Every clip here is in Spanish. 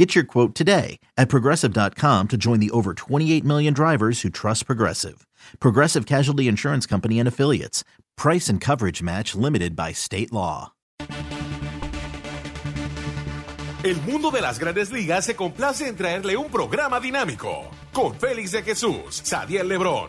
Get your quote today at progressive.com to join the over 28 million drivers who trust Progressive. Progressive Casualty Insurance Company and Affiliates. Price and coverage match limited by state law. El mundo de las grandes ligas se complace en traerle un programa dinámico con Félix de Jesús, Sadiel Lebrón,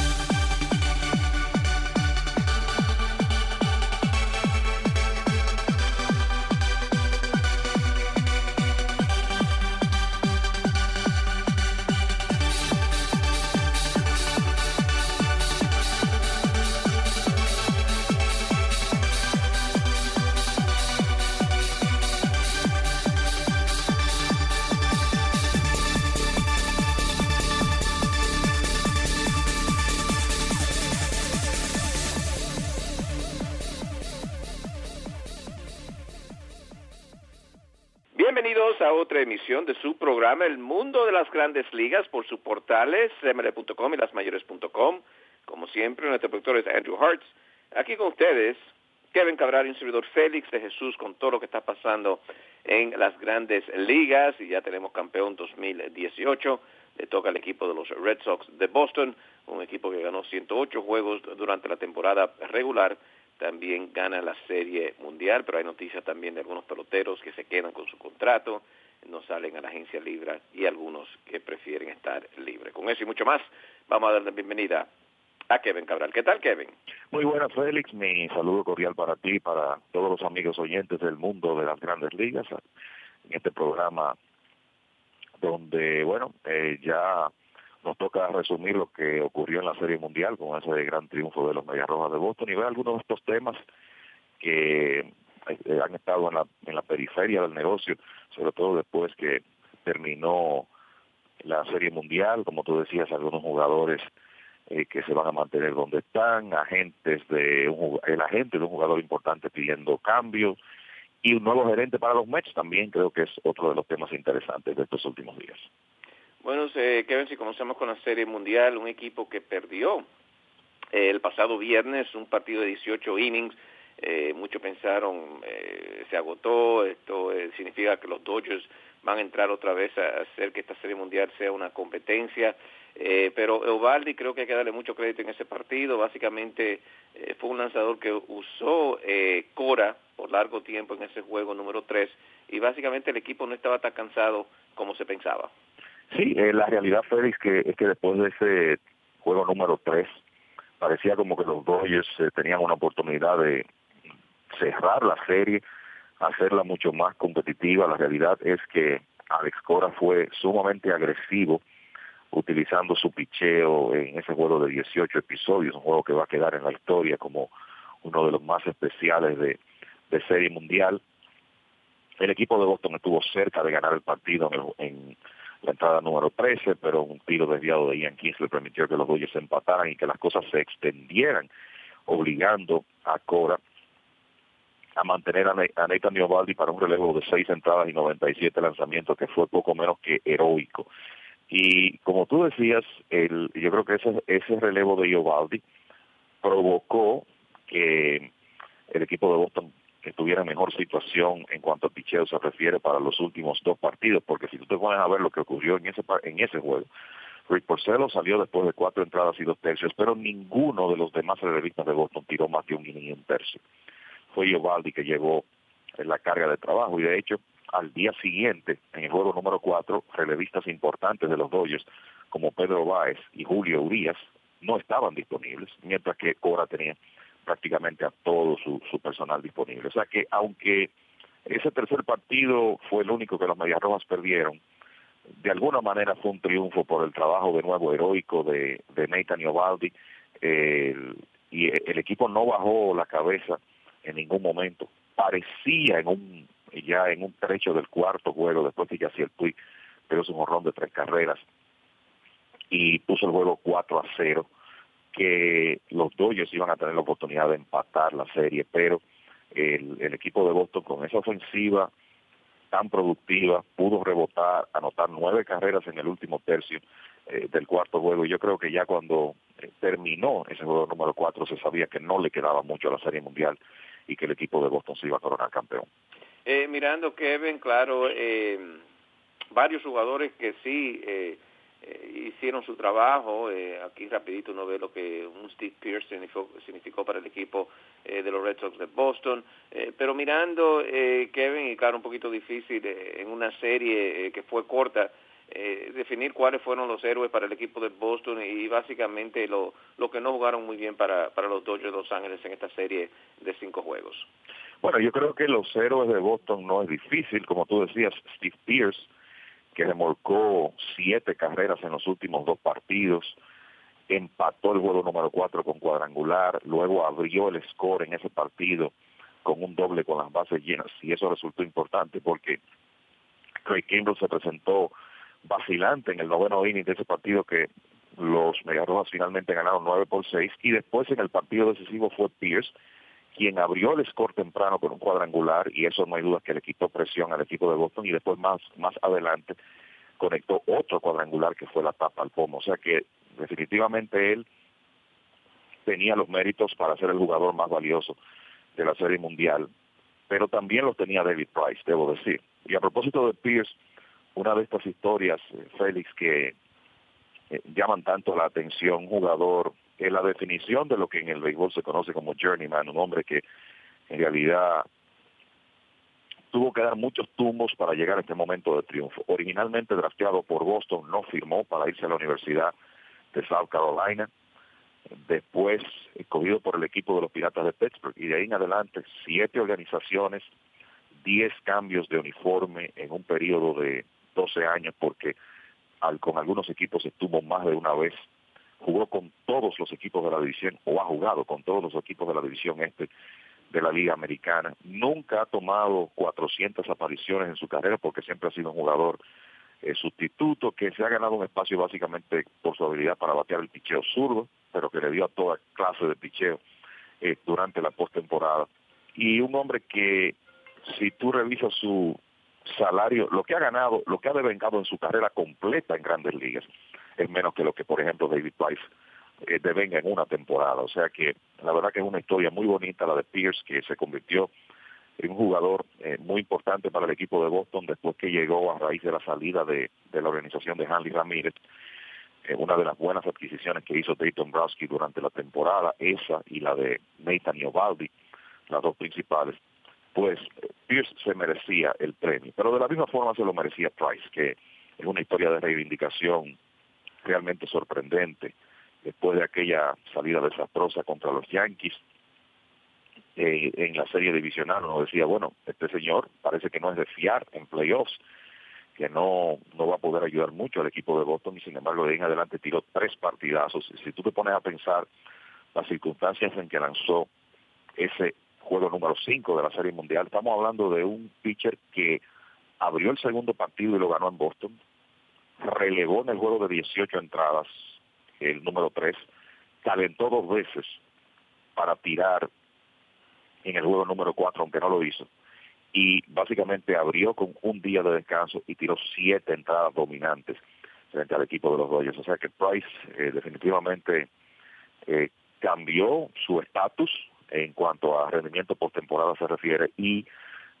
Emisión de su programa El Mundo de las Grandes Ligas por sus portales ml.com y lasmayores.com. Como siempre, nuestro productor es Andrew Hartz. Aquí con ustedes, Kevin Cabral y un servidor Félix de Jesús con todo lo que está pasando en las Grandes Ligas. Y ya tenemos campeón 2018. Le toca al equipo de los Red Sox de Boston, un equipo que ganó 108 juegos durante la temporada regular también gana la Serie Mundial, pero hay noticias también de algunos peloteros que se quedan con su contrato, no salen a la agencia libre y algunos que prefieren estar libres. Con eso y mucho más, vamos a dar la bienvenida a Kevin Cabral. ¿Qué tal, Kevin? Muy buenas, Félix. Mi saludo cordial para ti para todos los amigos oyentes del mundo de las grandes ligas en este programa donde, bueno, eh, ya nos toca resumir lo que ocurrió en la Serie Mundial con ese gran triunfo de los Medias Rojas de Boston y ver algunos de estos temas que eh, han estado en la, en la periferia del negocio, sobre todo después que terminó la Serie Mundial, como tú decías, algunos jugadores eh, que se van a mantener donde están, agentes de un, el agente de un jugador importante pidiendo cambios y un nuevo gerente para los Mets también creo que es otro de los temas interesantes de estos últimos días. Bueno, eh, Kevin, si comenzamos con la Serie Mundial, un equipo que perdió eh, el pasado viernes un partido de 18 innings, eh, muchos pensaron eh, se agotó, esto eh, significa que los Dodgers van a entrar otra vez a hacer que esta Serie Mundial sea una competencia, eh, pero Eovaldi creo que hay que darle mucho crédito en ese partido, básicamente eh, fue un lanzador que usó Cora por largo tiempo en ese juego número 3 y básicamente el equipo no estaba tan cansado como se pensaba. Sí, la realidad, Félix, que es que después de ese juego número 3, parecía como que los Dodgers tenían una oportunidad de cerrar la serie, hacerla mucho más competitiva. La realidad es que Alex Cora fue sumamente agresivo utilizando su picheo en ese juego de 18 episodios, un juego que va a quedar en la historia como uno de los más especiales de, de serie mundial. El equipo de Boston estuvo cerca de ganar el partido en, el, en la entrada número 13, pero un tiro desviado de Ian Kings le permitió que los Dodgers empataran y que las cosas se extendieran, obligando a Cora a mantener a, Nathan Iovaldi para un relevo de seis entradas y 97 lanzamientos, que fue poco menos que heroico. Y como tú decías, el, yo creo que ese, ese relevo de Iovaldi provocó que el equipo de Boston estuviera en mejor situación en cuanto a picheo se refiere para los últimos dos partidos, porque si tú te pones a ver lo que ocurrió en ese en ese juego, Rick Porcello salió después de cuatro entradas y dos tercios, pero ninguno de los demás relevistas de Boston tiró más de un inning y un tercio. Fue Iovaldi que llevó la carga de trabajo y de hecho al día siguiente, en el juego número cuatro, relevistas importantes de los Dodgers como Pedro Báez y Julio Urias no estaban disponibles, mientras que Cora tenía prácticamente a todo su, personal disponible. O sea que aunque ese tercer partido fue el único que los Medias Rojas perdieron, de alguna manera fue un triunfo por el trabajo de nuevo heroico de, de Nathan Iovaldi, y el equipo no bajó la cabeza en ningún momento. Parecía en un ya en un trecho del cuarto juego, después que ya hacía el Puig pero un morrón de tres carreras y puso el juego 4 a 0, que los Dodgers iban a tener la oportunidad de empatar la serie, pero el, equipo de Boston con esa ofensiva tan productiva pudo rebotar, anotar nueve carreras en el último tercio eh, del cuarto juego. Yo creo que ya cuando eh, terminó ese juego número 4 se sabía que no le quedaba mucho a la Serie Mundial y que el equipo de Boston se iba a coronar campeón. Eh, mirando Kevin, claro, eh, varios jugadores que sí eh, eh, hicieron su trabajo. Eh, aquí rapidito uno ve lo que un Steve Pierce significó, para el equipo de los Red Sox de Boston. pero mirando, Kevin, y claro, un poquito difícil en una serie que fue corta, definir cuáles fueron los héroes para el equipo de Boston y básicamente lo, lo que no jugaron muy bien para, para los Dodgers de Los Ángeles en esta serie de cinco juegos. Bueno, yo creo que los héroes de Boston no es difícil, como tú decías, Steve Pierce que remolcó siete carreras en los últimos dos partidos, empató el juego número cuatro con cuadrangular, luego abrió el score en ese partido con un doble con las bases llenas, y eso resultó importante porque Craig Kimbrell se presentó vacilante en el noveno inning de ese partido que los Mediarrojas finalmente ganaron nueve por seis, y después en el partido decisivo fue Pierce quien abrió el score temprano con un cuadrangular y eso no hay duda que le quitó presión al equipo de Boston y después más, más adelante conectó otro cuadrangular que fue la tapa al pomo. O sea que definitivamente él tenía los méritos para ser el jugador más valioso de la Serie Mundial, pero también los tenía David Price, debo decir. Y a propósito de Pierce, una de estas historias, eh, Félix, que eh, llaman tanto la atención, jugador la definición de lo que en el béisbol se conoce como journeyman, un hombre que en realidad tuvo que dar muchos tumbos para llegar a este momento de triunfo. Originalmente drafteado por Boston, no firmó para irse a la Universidad de South Carolina. Después, escogido por el equipo de los Piratas de Pittsburgh. Y de ahí en adelante, siete organizaciones, diez cambios de uniforme en un periodo de 12 años, porque al, con algunos equipos estuvo más de una vez jugó con todos los equipos de la división o ha jugado con todos los equipos de la división este de la Liga Americana. Nunca ha tomado 400 apariciones en su carrera porque siempre ha sido un jugador eh, sustituto que se ha ganado un espacio básicamente por su habilidad para batear el picheo zurdo, pero que le dio a toda clase de picheo eh, durante la postemporada. Y un hombre que, si tú revisas su salario, lo que ha ganado, lo que ha devengado en su carrera completa en grandes ligas, es menos que lo que, por ejemplo, David Price eh, devenga en una temporada. O sea que la verdad que es una historia muy bonita la de Pierce, que se convirtió en un jugador eh, muy importante para el equipo de Boston después que llegó a raíz de la salida de, la organización de Hanley Ramírez. Eh, una de las buenas adquisiciones que hizo Dayton Browski durante la temporada, esa y la de Nathan Iovaldi, las dos principales, pues Pierce se merecía el premio. Pero de la misma forma se lo merecía Price, que es una historia de reivindicación realmente sorprendente después de aquella salida desastrosa contra los Yankees eh, en la serie divisional. Uno decía, bueno, este señor parece que no es de fiar en playoffs, que no, no va a poder ayudar mucho al equipo de Boston y sin embargo de ahí en adelante tiró tres partidazos. Si tú te pones a pensar las circunstancias en que lanzó ese juego número 5 de la Serie Mundial, estamos hablando de un pitcher que abrió el segundo partido y lo ganó en Boston, relegó en el juego de 18 entradas, el número 3, calentó dos veces para tirar en el juego número 4, aunque no lo hizo. Y básicamente abrió con un día de descanso y tiró siete entradas dominantes frente al equipo de los Dodgers. O sea que Price eh, definitivamente eh, cambió su estatus en cuanto a rendimiento postemporada se refiere y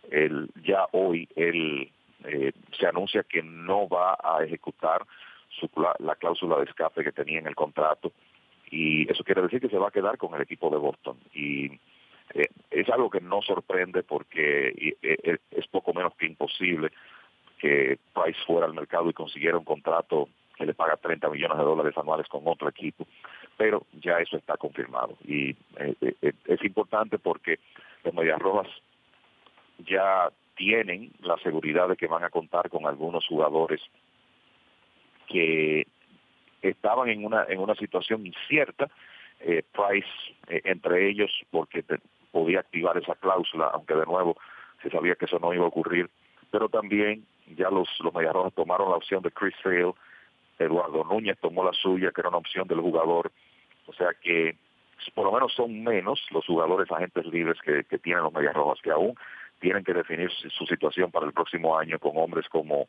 el, ya hoy él eh, se anuncia que no va a ejecutar su, la, cláusula de escape que tenía en el contrato y eso quiere decir que se va a quedar con el equipo de Boston. Y eh, es algo que no sorprende porque eh, es poco menos que imposible que Price fuera al mercado y consiguiera un contrato que le paga 30 millones de dólares anuales con otro equipo, pero ya eso está confirmado. Y es importante porque los Medias Rojas ya tienen la seguridad de que van a contar con algunos jugadores que estaban en una en una situación incierta eh, Price eh, entre ellos porque podía activar esa cláusula, aunque de nuevo se sabía que eso no iba a ocurrir, pero también ya los, los Mediarrojas tomaron la opción de Chris Sale, Eduardo Núñez tomó la suya, que era una opción del jugador, o sea que por lo menos son menos los jugadores agentes libres que, tienen los Medias Rojas, que aún tienen que definir su situación para el próximo año con hombres como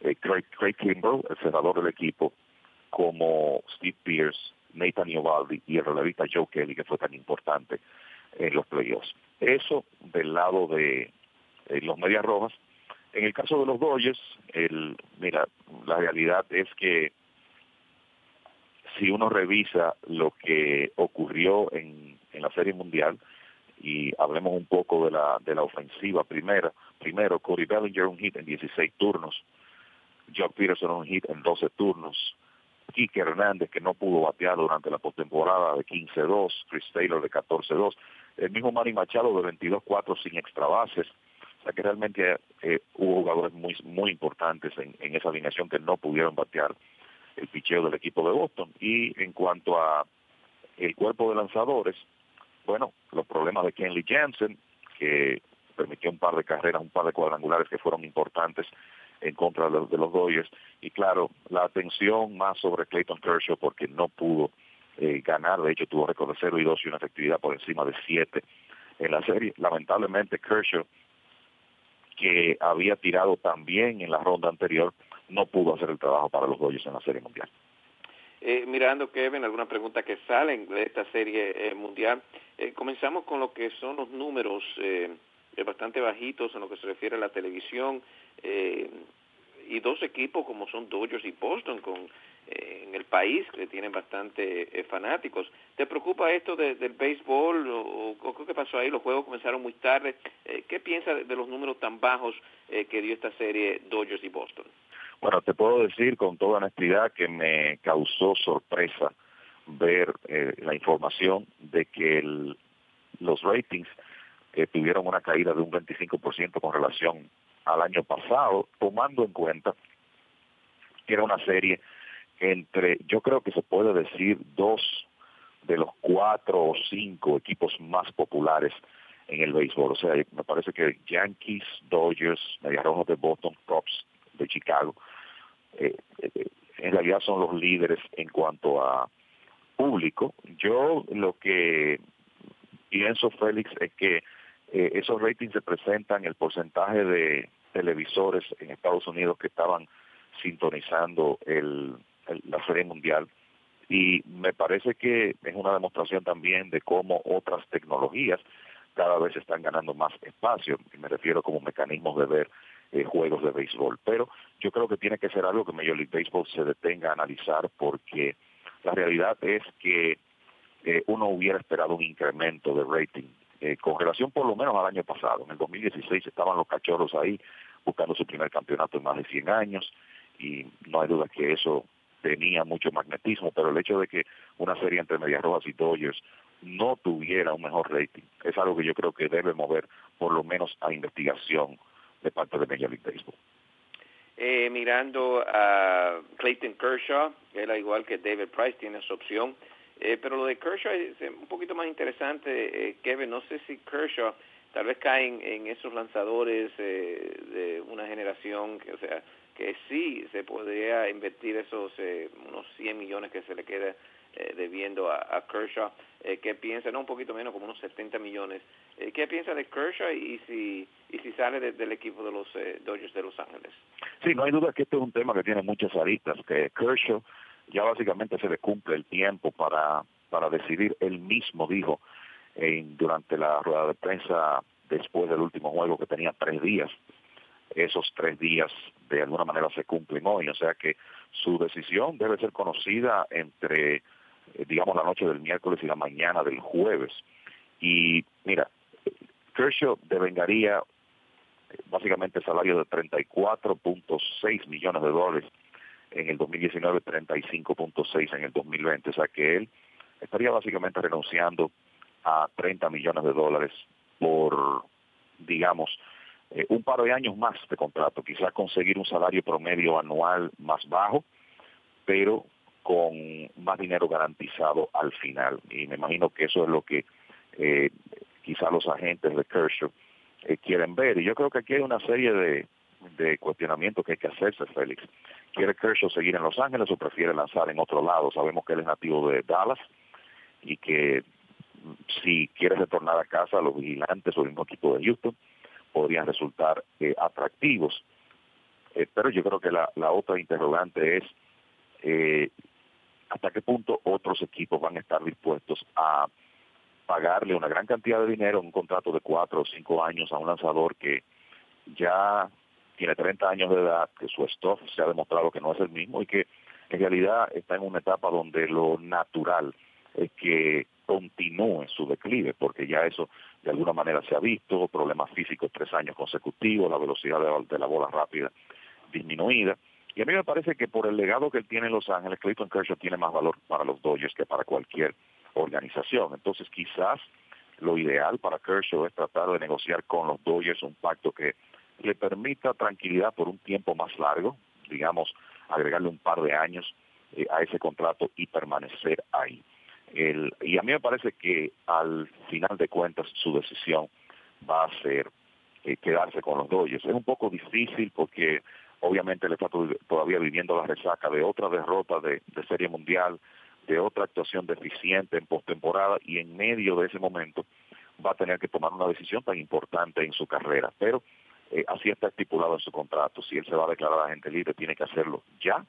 eh, Craig, Craig el senador del equipo, como Steve Pierce, Nathan Iovaldi y el relevista Joe Kelly, que fue tan importante en los playoffs. Eso del lado de los Medias Rojas. En el caso de los Dodgers, el, mira, la realidad es que si uno revisa lo que ocurrió en, en la Serie Mundial, y hablemos un poco de la, de la ofensiva primera, primero, Cody Bellinger un hit en 16 turnos, Jock Peterson un hit en 12 turnos, Kike Hernández que no pudo batear durante la postemporada de 15-2, Chris Taylor de 14-2, el mismo Manny Machado de 22-4 sin extra bases, o sea que realmente eh, hubo jugadores muy muy importantes en, en esa alineación que no pudieron batear el picheo del equipo de Boston. Y en cuanto a el cuerpo de lanzadores, bueno, los problemas de Kenley Jansen, que permitió un par de carreras, un par de cuadrangulares que fueron importantes en contra de los, de. Y claro, la atención más sobre Clayton Kershaw porque no pudo eh, ganar, de hecho tuvo récord de 0 y 2 y una efectividad por encima de 7 en la serie. Lamentablemente Kershaw, que había tirado también en la ronda anterior, no pudo hacer el trabajo para los Dodgers en la Serie Mundial. Eh, mirando, Kevin, algunas preguntas que salen de esta Serie eh, Mundial. Eh, comenzamos con lo que son los números eh, bastante bajitos en lo que se refiere a la televisión. y dos equipos como son Dodgers y Boston con en el país que tienen bastante fanáticos. ¿Te preocupa esto del béisbol o, o, qué pasó ahí? Los juegos comenzaron muy tarde. ¿Qué piensas de, los números tan bajos que dio esta serie Dodgers y Boston? Bueno, te puedo decir con toda honestidad que me causó sorpresa ver eh, la información de que los ratings eh, tuvieron una caída de un 25% con relación al año pasado, tomando en cuenta que era una serie entre, yo creo que se puede decir, dos de los cuatro o cinco equipos más populares en el béisbol. O sea, me parece que Yankees, Dodgers, Medias Rojas de Boston, Cubs de Chicago, eh, eh, en realidad son los líderes en cuanto a público. Yo lo que pienso, Félix, es que eh, esos ratings representan el porcentaje de televisores en Estados Unidos que estaban sintonizando el, la serie mundial y me parece que es una demostración también de cómo otras tecnologías cada vez están ganando más espacio, y me refiero como mecanismos de ver eh, juegos de béisbol. Pero yo creo que tiene que ser algo que Major League Baseball se detenga a analizar porque la realidad es que eh, uno hubiera esperado un incremento de rating eh, con relación por lo menos al año pasado. En el 2016 estaban los cachorros ahí buscando su primer campeonato en más de 100 años y no hay duda que eso tenía mucho magnetismo, pero el hecho de que una serie entre Medias Rojas y Dodgers no tuviera un mejor rating es algo que yo creo que debe mover por lo menos a investigación de parte de Major League Baseball. Eh, mirando a Clayton Kershaw, él al igual que David Price tiene su opción, eh, pero lo de Kershaw es un poquito más interesante, eh, Kevin, no sé si Kershaw tal vez caen en esos lanzadores eh, de una generación que, o sea, que sí se podría invertir esos eh, unos 100 millones que se le queda eh, debiendo a, Kershaw, eh, ¿qué piensa? No, un poquito menos, como unos 70 millones. Eh, ¿Qué piensa de Kershaw y si y si sale de, del equipo de los eh, Dodgers de Los Ángeles? Sí, no hay duda que este es un tema que tiene muchas aristas, que Kershaw ya básicamente se le cumple el tiempo para, para decidir, él mismo dijo en, durante la rueda de prensa después del último juego que tenía tres días, esos tres días de alguna manera se cumplen hoy, o sea que su decisión debe ser conocida entre eh, digamos, la noche del miércoles y la mañana del jueves. Y mira, Kershaw devengaría eh, básicamente salario de 34.6 millones de dólares en el 2019, 35.6 en el 2020. O sea que él estaría básicamente renunciando a 30 millones de dólares por, digamos, eh, un par de años más de contrato. Quizás conseguir un salario promedio anual más bajo, pero con más dinero garantizado al final. Y me imagino que eso es lo que eh, quizá los agentes de Kershaw eh, quieren ver. Y yo creo que aquí hay una serie de, cuestionamientos que hay que hacerse, Félix. ¿Quiere Kershaw seguir en Los Ángeles o prefiere lanzar en otro lado? Sabemos que él es nativo de Dallas y que mm, si quiere retornar a casa, los vigilantes o el mismo equipo de Houston podrían resultar eh, atractivos. Eh, pero yo creo que la, otra interrogante es eh, hasta qué punto otros equipos van a estar dispuestos a pagarle una gran cantidad de dinero un contrato de cuatro o cinco años a un lanzador que ya tiene 30 años de edad, que su stuff se ha demostrado que no es el mismo y que en realidad está en una etapa donde lo natural es que continúe su declive, porque ya eso de alguna manera se ha visto, problemas físicos tres años consecutivos, la velocidad de, la bola rápida disminuida. Y a mí me parece que por el legado que él tiene en Los Ángeles, Clayton Kershaw tiene más valor para los Dodgers que para cualquier organización. Entonces quizás lo ideal para Kershaw es tratar de negociar con los Dodgers un pacto que le permita tranquilidad por un tiempo más largo, digamos, agregarle un par de años eh, a ese contrato y permanecer ahí. El, y a mí me parece que al final de cuentas su decisión va a ser eh, quedarse con los Dodgers. Es un poco difícil porque obviamente él está todavía viviendo la resaca de otra derrota de, Serie Mundial, de otra actuación deficiente en postemporada y en medio de ese momento va a tener que tomar una decisión tan importante en su carrera. Pero eh, así está estipulado en su contrato. Si él se va a declarar agente libre, tiene que hacerlo ya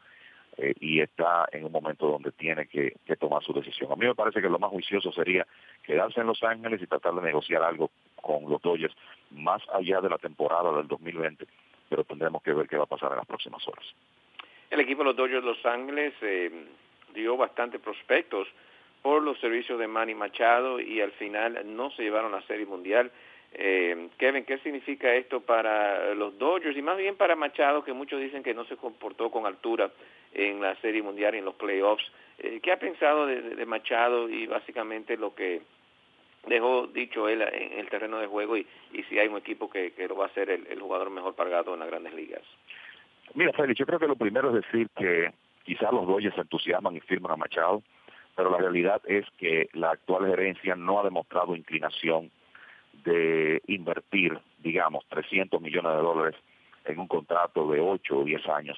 eh, y está en un momento donde tiene que, tomar su decisión. A mí me parece que lo más juicioso sería quedarse en Los Ángeles y tratar de negociar algo con los Dodgers más allá de la temporada del 2020, pero tendremos que ver qué va a pasar en las próximas horas. El equipo de los Dodgers de Los Ángeles eh, dio bastante prospectos por los servicios de Manny Machado y al final no se llevaron la Serie Mundial. Eh, Kevin, ¿qué significa esto para los Dodgers y más bien para Machado, que muchos dicen que no se comportó con altura en la Serie Mundial y en los playoffs? Eh, ¿Qué ha pensado de, Machado y básicamente lo que dejó dicho él en el terreno de juego y, si hay un equipo que, lo va a ser el, jugador mejor pagado en las grandes ligas? Mira, Félix, yo creo que lo primero es decir que quizás los Dodgers se entusiasman y firman a Machado, pero la realidad es que la actual gerencia no ha demostrado inclinación de invertir, digamos, 300 millones de dólares en un contrato de 8 o 10 años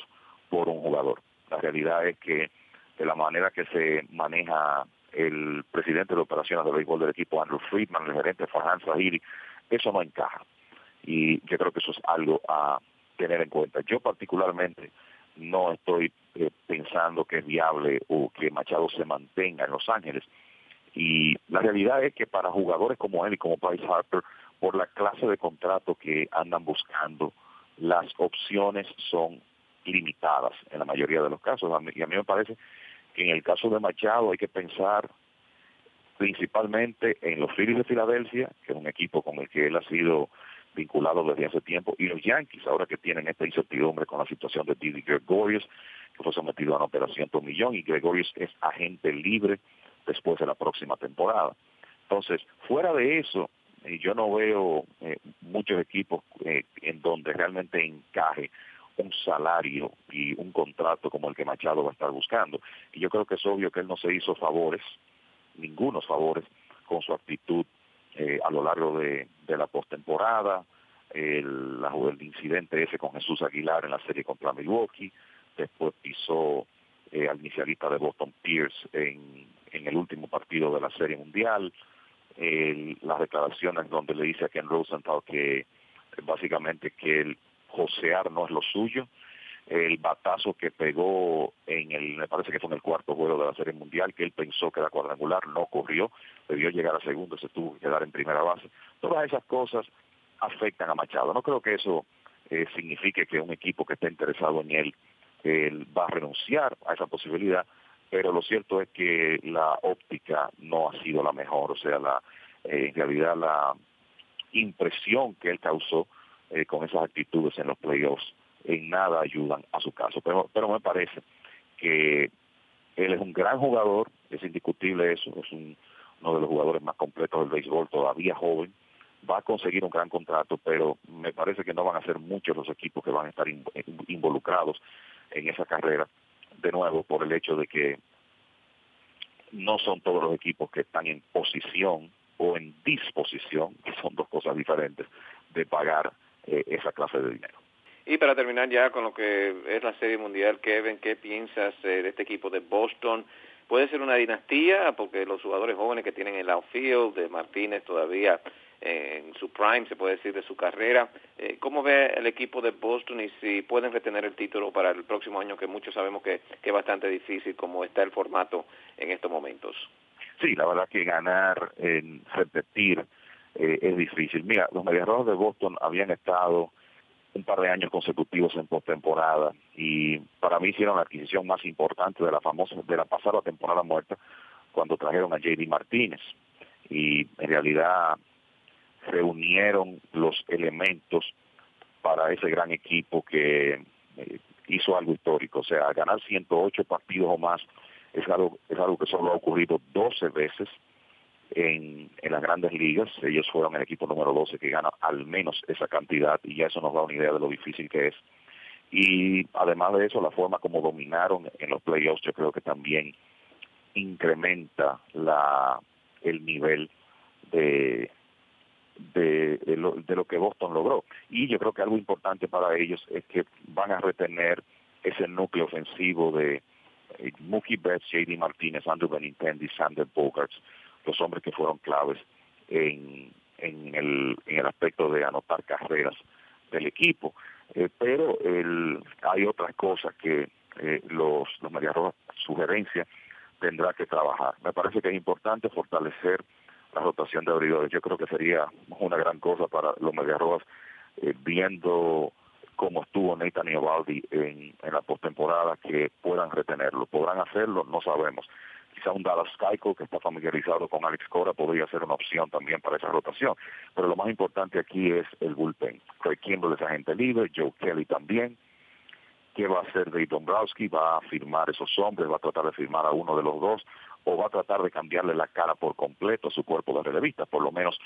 por un jugador. La realidad es que de la manera que se maneja el presidente de operaciones de béisbol del equipo, Andrew Friedman, el gerente Farhan Zahiri, eso no encaja. Y yo creo que eso es algo a tener en cuenta. Yo particularmente no estoy eh, pensando que es viable o que Machado se mantenga en Los Ángeles y la realidad es que para jugadores como él y como Bryce Harper, por la clase de contrato que andan buscando, las opciones son limitadas en la mayoría de los casos. Y a mí me parece que en el caso de Machado hay que pensar principalmente en los Phillies de Filadelfia, que es un equipo con el que él ha sido vinculado desde hace tiempo, y los Yankees, ahora que tienen esta incertidumbre con la situación de Didi Gregorius, que fue sometido a una operación por millón, y Gregorius es agente libre después de la próxima temporada. Entonces, fuera de eso, eh, yo no veo eh, muchos equipos eh, en donde realmente encaje un salario y un contrato como el que Machado va a estar buscando. Y yo creo que es obvio que él no se hizo favores, ningunos favores, con su actitud a lo largo de, la postemporada, el, el incidente ese con Jesús Aguilar en la serie contra Milwaukee, después pisó al inicialista de Boston Pierce en, en el último partido de la Serie Mundial, las declaraciones donde le dice a Ken Rosenthal que básicamente que el josear no es lo suyo, el batazo que pegó en el, me parece que fue en el cuarto juego de la Serie Mundial, que él pensó que era cuadrangular, no corrió, debió llegar a segundo, se tuvo que quedar en primera base. Todas esas cosas afectan a Machado. No creo que eso eh, signifique que un equipo que esté interesado en él, él va a renunciar a esa posibilidad, pero lo cierto es que la óptica no ha sido la mejor, o sea, la, eh, en realidad la impresión que él causó eh, con esas actitudes en los playoffs en nada ayudan a su caso. Pero, pero me parece que él es un gran jugador, es indiscutible eso, es uno de los jugadores más completos del béisbol, todavía joven, va a conseguir un gran contrato, pero me parece que no van a ser muchos los equipos que van a estar involucrados en esa carrera de nuevo por el hecho de que no son todos los equipos que están en posición o en disposición, que son dos cosas diferentes, de pagar eh, esa clase de dinero. Y para terminar ya con lo que es la Serie Mundial, Kevin, ¿qué piensas eh, de este equipo de Boston? Puede ser una dinastía, porque los jugadores jóvenes que tienen el outfield, de Martínez todavía en su prime, se puede decir, de su carrera. Eh, ¿Cómo ve el equipo de Boston y si pueden retener el título para el próximo año, que muchos sabemos que, que es bastante difícil como está el formato en estos momentos? Sí, la verdad que ganar, en repetir, eh, es difícil. Mira, los Medias Rojas de Boston habían estado un par de años consecutivos en postemporada y para mí hicieron la adquisición más importante de la famosa de la pasada temporada muerta cuando trajeron a JD Martínez y en realidad reunieron los elementos para ese gran equipo que eh, hizo algo histórico. O sea, ganar 108 partidos o más es algo, es algo que solo ha ocurrido 12 veces en, en las grandes ligas. Ellos fueron el equipo número 12 que gana al menos esa cantidad y ya eso nos da una idea de lo difícil que es. Y además de eso, la forma como dominaron en los playoffs yo creo que también incrementa la el nivel de, de, lo, que Boston logró. Y yo creo que algo importante para ellos es que van a retener ese núcleo ofensivo de eh, Mookie Betts, J.D. Martínez, Andrew Benintendi, Sander Bogarts, los hombres que fueron claves en, en, el, en el aspecto de anotar carreras del equipo. Eh, pero el, hay otras cosas que eh, los, los María Rojas, sugerencia, tendrá que trabajar. Me parece que es importante fortalecer la rotación de abridores. Yo creo que sería una gran cosa para los Medias Rojas, eh, viendo cómo estuvo Nathan Iovaldi en, en la postemporada, que puedan retenerlo. ¿Podrán hacerlo? No sabemos. Quizá un Dallas Keuchel, que está familiarizado con Alex Cora, podría ser una opción también para esa rotación. Pero lo más importante aquí es el bullpen. Craig Kimbrell es agente libre, Joe Kelly también. ¿Qué va a hacer Dave Dombrowski? ¿Va a firmar esos hombres? ¿Va a tratar de firmar a uno de los dos? o va a tratar de cambiarle la cara por completo a su cuerpo de relevistas, por lo menos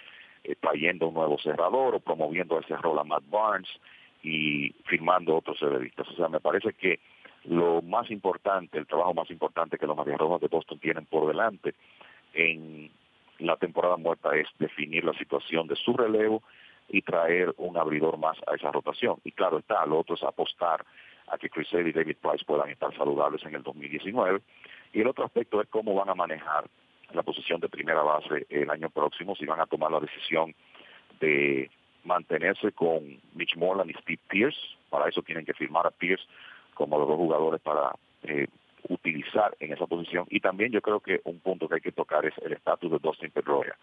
eh, trayendo un nuevo cerrador o promoviendo ese rol a Matt Barnes y firmando otros relevistas. O sea, me parece que lo más importante, el trabajo más importante que los Rojas de Boston tienen por delante en la temporada muerta es definir la situación de su relevo y traer un abridor más a esa rotación. Y claro está, lo otro es apostar a que Chris Sale y David Price puedan estar saludables en el 2019 y el otro aspecto es cómo van a manejar la posición de primera base el año próximo, si van a tomar la decisión de mantenerse con Mitch Moreland y Steve Pierce. Para eso tienen que firmar a Pierce como los dos jugadores para eh, utilizar en esa posición. Y también yo creo que un punto que hay que tocar es el estatus de Dustin Pedroia.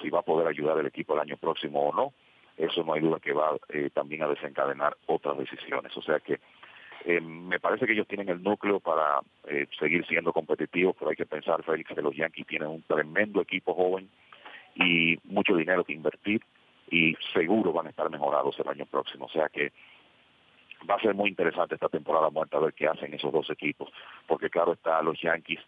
Si va a poder ayudar al equipo el año próximo o no. Eso no hay duda que va eh, también a desencadenar otras decisiones. O sea que eh, me parece que ellos tienen el núcleo para eh, seguir siendo competitivos, pero hay que pensar, Félix, que los Yankees tienen un tremendo equipo joven y mucho dinero que invertir y seguro van a estar mejorados el año próximo. O sea que va a ser muy interesante esta temporada muerta a ver qué hacen esos dos equipos, porque claro está, los Yankees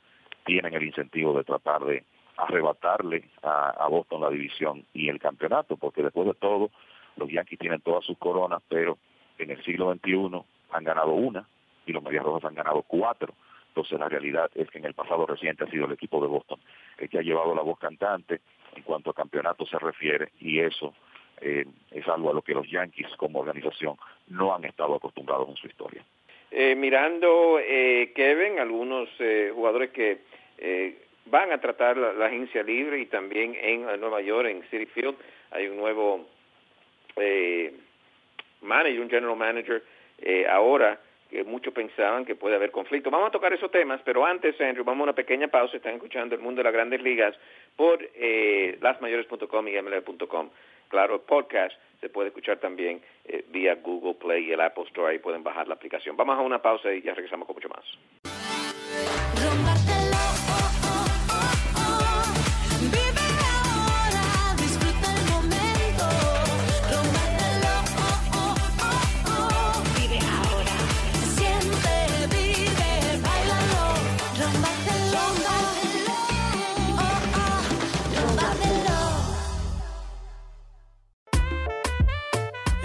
tienen el incentivo de tratar de arrebatarle a, a Boston la división y el campeonato, porque después de todo, los Yankees tienen todas sus coronas, pero en el siglo XXI han ganado una y los Medias Rojas han ganado cuatro. Entonces la realidad es que en el pasado reciente ha sido el equipo de Boston el que ha llevado la voz cantante en cuanto a campeonato se refiere y eso eh, es algo a lo que los Yankees como organización no han estado acostumbrados en su historia. Eh, mirando, eh, Kevin, algunos jugadores que van a tratar la, agencia libre y también en Nueva York, en City Field, hay un nuevo manager, un general manager eh, ahora que muchos pensaban que puede haber conflicto. Vamos a tocar esos temas, pero antes, Andrew, vamos a una pequeña pausa. Están escuchando el mundo de las grandes ligas por eh, lasmayores.com y ml.com. Claro, el podcast se puede escuchar también eh, vía Google Play y el Apple Store. Ahí pueden bajar la aplicación. Vamos a una pausa y ya regresamos con mucho más.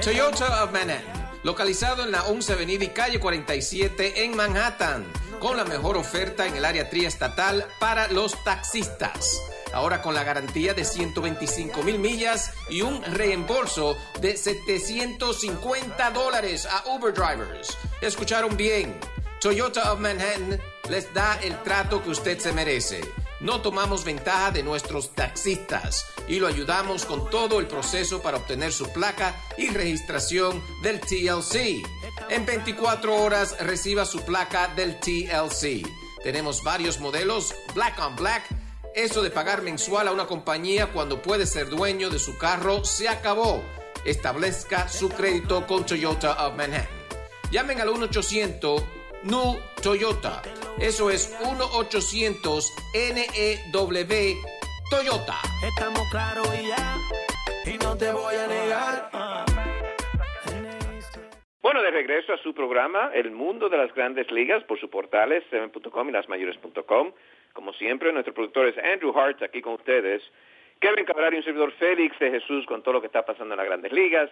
Toyota of Manhattan, localizado en la 11 Avenida y calle 47 en Manhattan con la mejor oferta en el área triestatal para los taxistas. Ahora con la garantía de 125 mil millas y un reembolso de 750 dólares a Uber drivers. Escucharon bien. Toyota of Manhattan les da el trato que usted se merece. No tomamos ventaja de nuestros taxistas y lo ayudamos con todo el proceso para obtener su placa y registración del TLC. En 24 horas reciba su placa del TLC. Tenemos varios modelos, Black on Black. Eso de pagar mensual a una compañía cuando puede ser dueño de su carro se acabó. Establezca su crédito con Toyota of Manhattan. Llamen al 1-800 NU Toyota. Eso es 1-800-NEW Toyota. Estamos claros y ya, y no te voy a negar. Bueno, de regreso a su programa, El Mundo de las Grandes Ligas, por su portales, 7.com y lasmayores.com. Como siempre, nuestro productor es Andrew Hart, aquí con ustedes. Kevin Cabral y un servidor Félix de Jesús con todo lo que está pasando en las Grandes Ligas.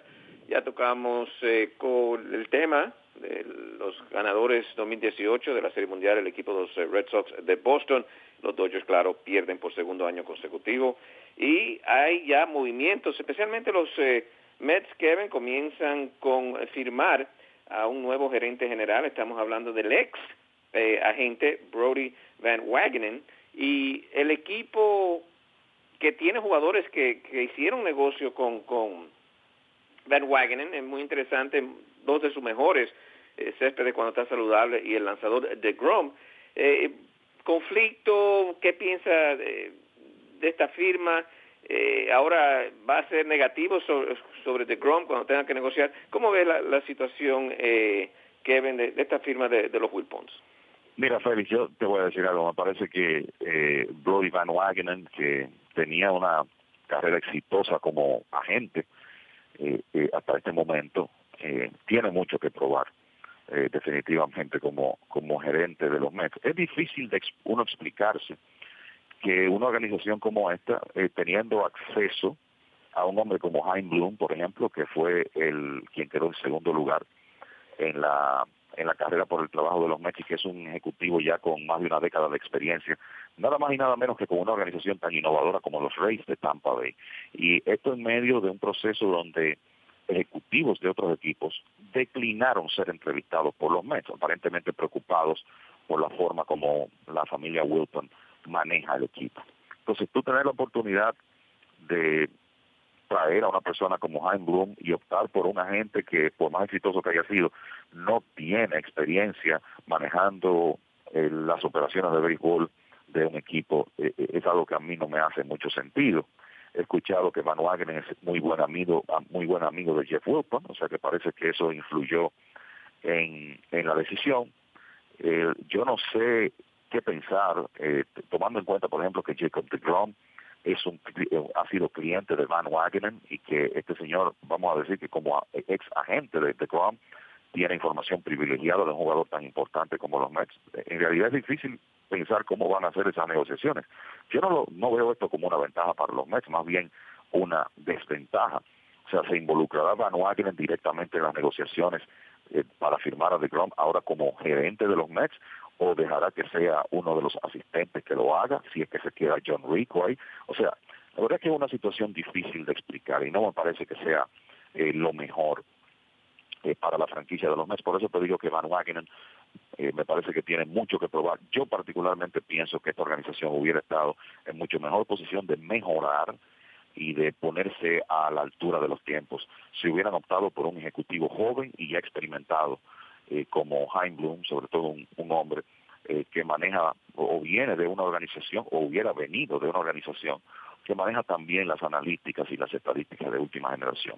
Ya tocamos eh, con el tema de los ganadores 2018 de la Serie Mundial, el equipo de los eh, Red Sox de Boston. Los Dodgers, claro, pierden por segundo año consecutivo. Y hay ya movimientos, especialmente los eh, Mets, Kevin, comienzan con firmar a un nuevo gerente general. Estamos hablando del ex eh, agente Brody Van Wagenen. Y el equipo que tiene jugadores que, que hicieron negocio con, con Van Wagenen, es muy interesante, dos de sus mejores, eh, Céspedes cuando está saludable y el lanzador de Grom. Eh, conflicto, ¿qué piensa de, esta firma? Eh, ahora va a ser negativo sobre, sobre The Grom cuando tenga que negociar. ¿Cómo ve la, la situación, eh, Kevin, de, de, esta firma de, de los Wilpons? Mira, Félix, yo te voy a decir algo. Me parece que eh, Brody Van Wagenen, que tenía una carrera exitosa como agente eh, eh, hasta este momento, eh, tiene mucho que probar. Eh, definitivamente como, como gerente de los Mets. Es difícil de uno explicarse que una organización como esta, eh, teniendo acceso a un hombre como Jaime Bloom, por ejemplo, que fue el quien quedó en segundo lugar en la en la carrera por el trabajo de los Mets y que es un ejecutivo ya con más de una década de experiencia, nada más y nada menos que con una organización tan innovadora como los Rays de Tampa Bay. Y esto en medio de un proceso donde ejecutivos de otros equipos declinaron ser entrevistados por los Mets, aparentemente preocupados por la forma como la familia Wilton maneja el equipo. Entonces tú tener la oportunidad de traer a una persona como Jaime Bloom y optar por un agente que, por más exitoso que haya sido, no tiene experiencia manejando eh, las operaciones de béisbol de un equipo, eh, es algo que a mí no me hace mucho sentido. He escuchado que Van Wagner es muy buen amigo, muy buen amigo de Jeff Wilson, o sea que parece que eso influyó en, en la decisión. Eh, yo no sé qué pensar, eh, tomando en cuenta, por ejemplo, que Jacob DeGrom es un, ha sido cliente de Van Wagenen y que este señor, vamos a decir que como ex agente de DeGrom, tiene información privilegiada de un jugador tan importante como los Mets. En realidad es difícil pensar cómo van a hacer esas negociaciones. Yo no, lo, no veo esto como una ventaja para los Mets, más bien una desventaja. O sea, se involucrará Van Wagenen directamente en las negociaciones eh, para firmar a DeGrom ahora como gerente de los Mets o dejará que sea uno de los asistentes que lo haga, si es que se queda John Rico ahí. O sea, la verdad es que es una situación difícil de explicar y no me parece que sea eh, lo mejor eh, para la franquicia de los Mets. Por eso te digo que Van Wagenen eh, me parece que tiene mucho que probar. Yo particularmente pienso que esta organización hubiera estado en mucho mejor posición de mejorar y de ponerse a la altura de los tiempos si hubieran optado por un ejecutivo joven y ya experimentado eh, como Jaime Bloom, sobre todo un, un hombre eh, que maneja o viene de una organización o hubiera venido de una organización que maneja también las analíticas y las estadísticas de última generación.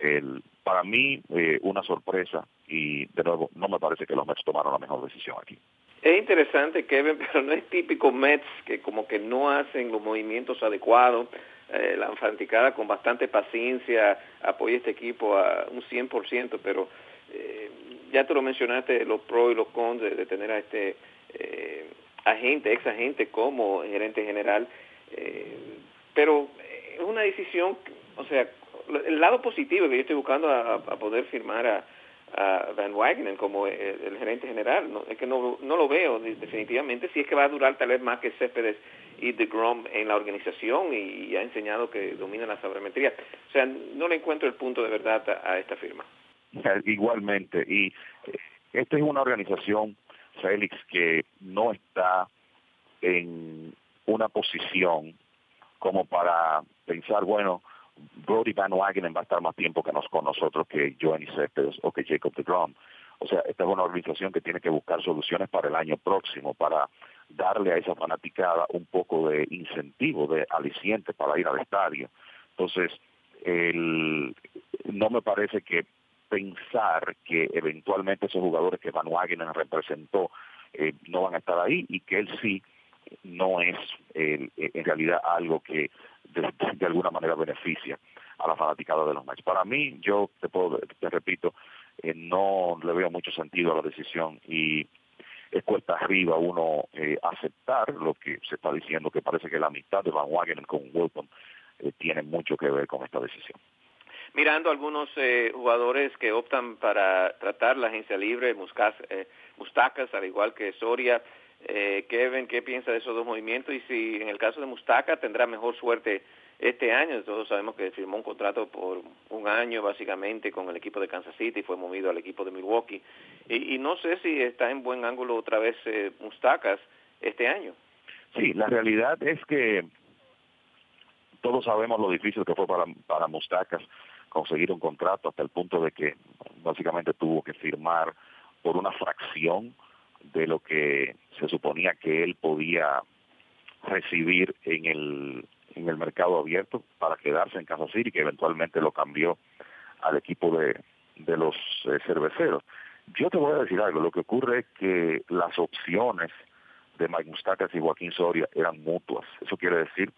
El, para mí, eh, una sorpresa y de nuevo, no me parece que los Mets tomaron la mejor decisión aquí. Es interesante, Kevin, pero no es típico Mets que como que no hacen los movimientos adecuados. Eh, la fanaticada con bastante paciencia apoya este equipo a un 100%, pero eh, ya tú lo mencionaste, los pros y los cons de, de tener a este eh, agente, ex agente como gerente general, pero es una decisión, o sea, el lado positivo que yo estoy buscando a, a poder firmar a, a Van Wagenen como el, gerente general. No, es que no, no lo veo definitivamente. Si es que va a durar tal vez más que Céspedes y de Grom en la organización y, ha enseñado que domina la sabermetría. O sea, no le encuentro el punto de verdad a, esta firma. Igualmente. Y eh, esta es una organización, Félix, que no está en una posición como para pensar, bueno, Brody Van Wagenen va a estar más tiempo que nos, con nosotros que Johnny Céspedes o que Jacob de Grom. O sea, esta es una organización que tiene que buscar soluciones para el año próximo, para darle a esa fanaticada un poco de incentivo, de aliciente para ir al estadio. Entonces, el, no me parece que pensar que eventualmente esos jugadores que Van Wagenen representó eh, no van a estar ahí y que él sí no es en realidad algo que de, alguna manera beneficia a la fanaticada de los Knights. Para mí, yo te, puedo, te repito, eh, no le veo mucho sentido a la decisión y es cuesta arriba uno eh, aceptar lo que se está diciendo, que parece que la amistad de Van Wagenen con Wilton eh, tiene mucho que ver con esta decisión. Mirando algunos jugadores que optan para tratar la agencia libre, Mustacas, al igual que Soria, eh, Kevin, ¿qué piensa de esos dos movimientos? Y si en el caso de Mustaca tendrá mejor suerte este año. Todos sabemos que firmó un contrato por un año básicamente con el equipo de Kansas City y fue movido al equipo de Milwaukee. Y, no sé si está en buen ángulo otra vez eh, Mustacas este año. Sí, la realidad es que todos sabemos lo difícil que fue para, para Mustacas conseguir un contrato hasta el punto de que básicamente tuvo que firmar por una fracción de lo que se suponía que él podía recibir en el, en el mercado abierto para quedarse en Kansas City, que eventualmente lo cambió al equipo de, de los eh, cerveceros. Yo te voy a decir algo, lo que ocurre es que las opciones de Mike Mustacas y Joaquín Soria eran mutuas. Eso quiere decir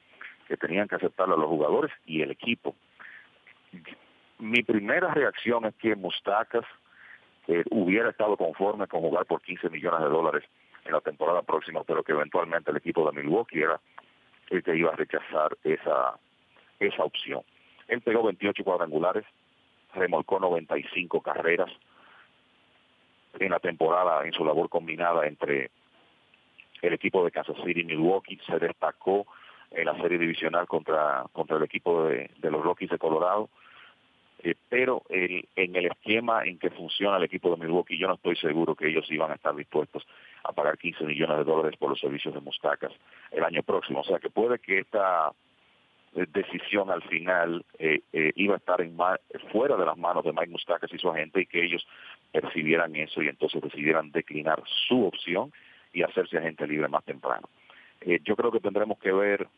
que tenían que aceptarlo los jugadores y el equipo. Mi primera reacción es que Mustacas hubiera estado conforme con jugar por 15 millones de dólares en la temporada próxima, pero que eventualmente el equipo de Milwaukee era el que iba a rechazar esa, esa opción. Él pegó 28 cuadrangulares, remolcó 95 carreras en la temporada en su labor combinada entre el equipo de Kansas City y Milwaukee, se destacó en la serie divisional contra, contra el equipo de los Rockies de Colorado, eh, pero en el esquema en que funciona el equipo de Milwaukee, yo no estoy seguro que ellos iban a estar dispuestos a pagar 15 millones de dólares por los servicios de Mustacas el año próximo. O sea que puede que esta eh, decisión al final eh, iba a estar en fuera de las manos de Mike Mustacas y su agente y que ellos percibieran eso y entonces decidieran declinar su opción y hacerse agente libre más temprano. yo creo que tendremos que ver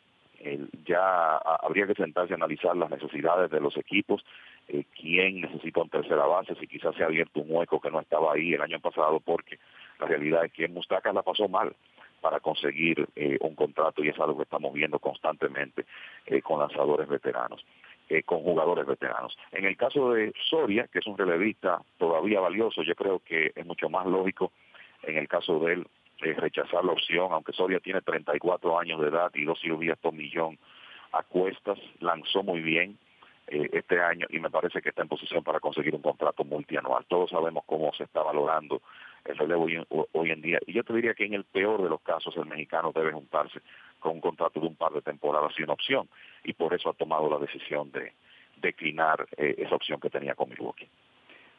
ya habría que sentarse a analizar las necesidades de los equipos, eh, quién necesita un tercera base, si quizás se ha abierto un hueco que no estaba ahí el año pasado, porque la realidad es que Mustacas la pasó mal para conseguir eh, un contrato y es algo que estamos viendo constantemente eh, con lanzadores veteranos, eh, con jugadores veteranos. En el caso de Soria, que es un relevista todavía valioso, yo creo que es mucho más lógico en el caso de él rechazar la opción, aunque Soria tiene 34 años de edad y dos cirugías por millón a cuestas, lanzó muy bien eh, este año y me parece que está en posición para conseguir un contrato multianual. Todos sabemos cómo se está valorando el relevo hoy, en día y yo te diría que en el peor de los casos el mexicano debe juntarse con un contrato de un par de temporadas sin opción y por eso ha tomado la decisión de declinar eh, esa opción que tenía con Milwaukee.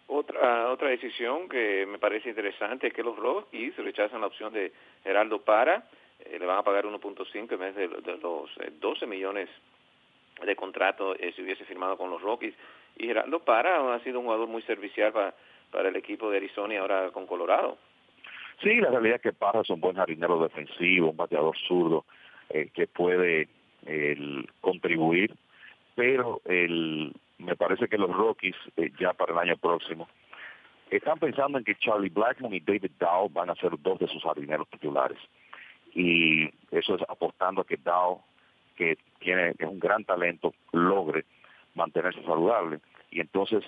Otra, otra decisión que me parece interesante es que los Rockies rechazan la opción de Geraldo Para, eh, le van a pagar 1.5 en vez de, los 12 eh, millones de contrato eh, si hubiese firmado con los Rockies. Y Geraldo Para ha sido un jugador muy servicial para, para el equipo de Arizona y ahora con Colorado. Sí, la realidad es que Para es un buen jardinero defensivo, un bateador zurdo que puede contribuir, pero el, me parece que los Rockies eh, ya para el año próximo están pensando en que Charlie Blackmon y David Dow van a ser dos de sus jardineros titulares. Y eso es apostando a que Dow, que tiene es un gran talento, logre mantenerse saludable. Y entonces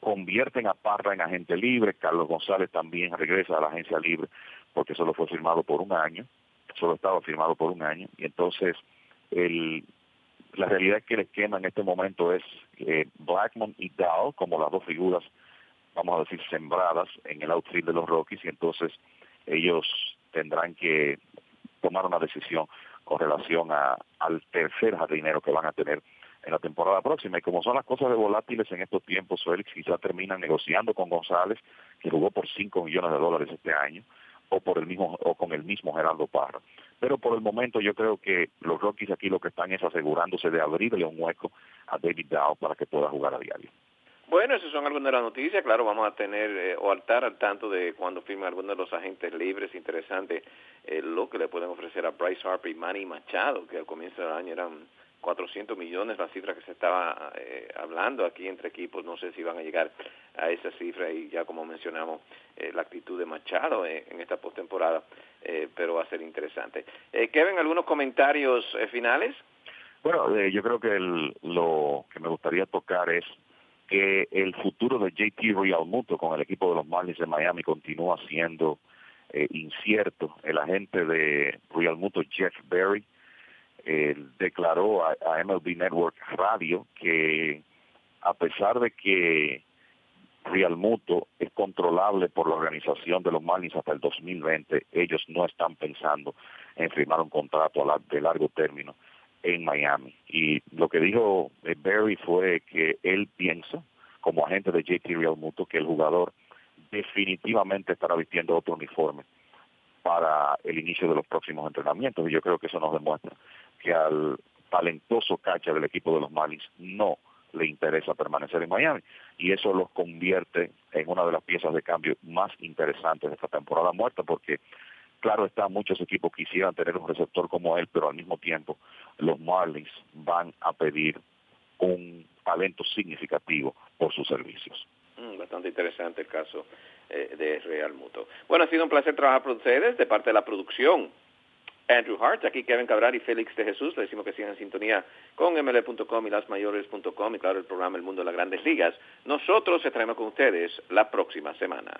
convierten a Parra en agente libre. Carlos González también regresa a la agencia libre porque solo fue firmado por un año. Solo estaba firmado por un año. Y entonces el la realidad que el esquema en este momento es eh, Blackmon y Dow como las dos figuras vamos a decir, sembradas en el outfield de los Rockies y entonces ellos tendrán que tomar una decisión con relación a, al tercer jardinero que van a tener en la temporada próxima. Y como son las cosas de volátiles en estos tiempos, Félix quizá terminan negociando con González, que jugó por 5 millones de dólares este año, o por el mismo o con el mismo Gerardo Parra. Pero por el momento yo creo que los Rockies aquí lo que están es asegurándose de abrirle un hueco a David Dow para que pueda jugar a diario. Bueno, esas son algunas de las noticias. Claro, vamos a tener eh, o estar al tanto de cuando firmen algunos de los agentes libres. Interesante eh, lo que le pueden ofrecer a Bryce Harper y Manny Machado, que al comienzo del año eran 400 millones, la cifra que se estaba eh, hablando aquí entre equipos. No sé si van a llegar a esa cifra y ya como mencionamos, la actitud de Machado en esta postemporada, pero va a ser interesante. Kevin, ¿algunos comentarios finales? Bueno, yo creo que lo que me gustaría tocar es que el futuro de JT Realmuto con el equipo de los Marlins de Miami continúa siendo eh, incierto. El agente de Realmuto, Jeff Berry, eh, declaró a, MLB Network Radio que a pesar de que Realmuto es controlable por la organización de los Marlins hasta el 2020, ellos no están pensando en firmar un contrato de largo término en Miami. Y lo que dijo eh, Barry fue que él piensa, como agente de JT Real Muto, que el jugador definitivamente estará vistiendo otro uniforme para el inicio de los próximos entrenamientos. Y yo creo que eso nos demuestra que al talentoso catcher del equipo de los Marlins no le interesa permanecer en Miami. Y eso los convierte en una de las piezas de cambio más interesantes de esta temporada muerta, porque Claro está, muchos equipos quisieran tener un receptor como él, pero al mismo tiempo los Marlins van a pedir un talento significativo por sus servicios. Mm, bastante interesante el caso eh, de Real Muto. Bueno, ha sido un placer trabajar con ustedes de parte de la producción. Andrew Hart, aquí Kevin Cabral y Félix de Jesús. Le decimos que sigan en sintonía con ml.com y lasmayores.com y claro, el programa El Mundo de las Grandes Ligas. Nosotros estaremos con ustedes la próxima semana.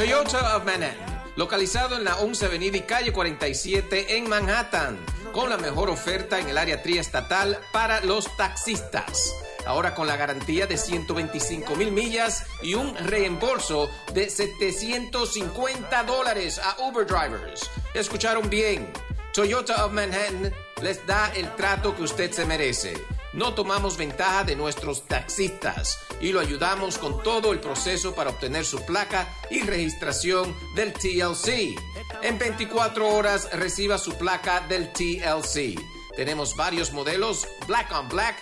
Toyota of Manhattan, localizado en la 11 Avenida y calle 47 en Manhattan, con la mejor oferta en el área triestatal para los taxistas. Ahora con la garantía de 125 mil millas y un reembolso de 750 dólares a Uber drivers. Escucharon bien. Toyota of Manhattan les da el trato que usted se merece no tomamos ventaja de nuestros taxistas y lo ayudamos con todo el proceso para obtener su placa y registración del TLC. En 24 horas reciba su placa del TLC. Tenemos varios modelos, Black on Black.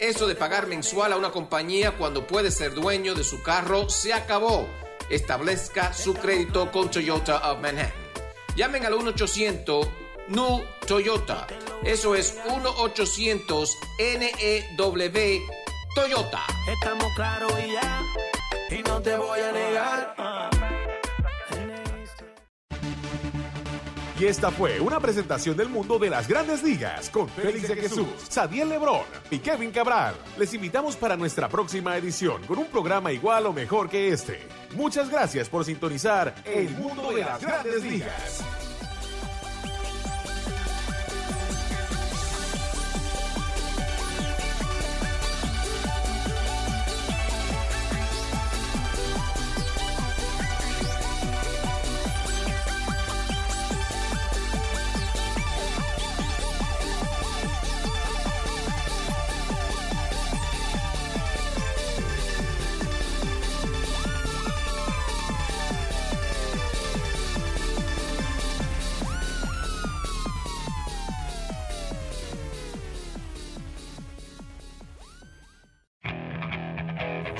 Eso de pagar mensual a una compañía cuando puede ser dueño de su carro se acabó. Establezca su crédito con Toyota of Manhattan. Llamen al 1 800 New Toyota. Eso es 1-800-NEW Toyota. Estamos claros y ya, y no te voy a negar. Y esta fue una presentación del mundo de las grandes ligas con Félix de Jesús, Sadiel Lebrón y Kevin Cabral. Les invitamos para nuestra próxima edición con un programa igual o mejor que este. Muchas gracias por sintonizar El mundo de las grandes ligas.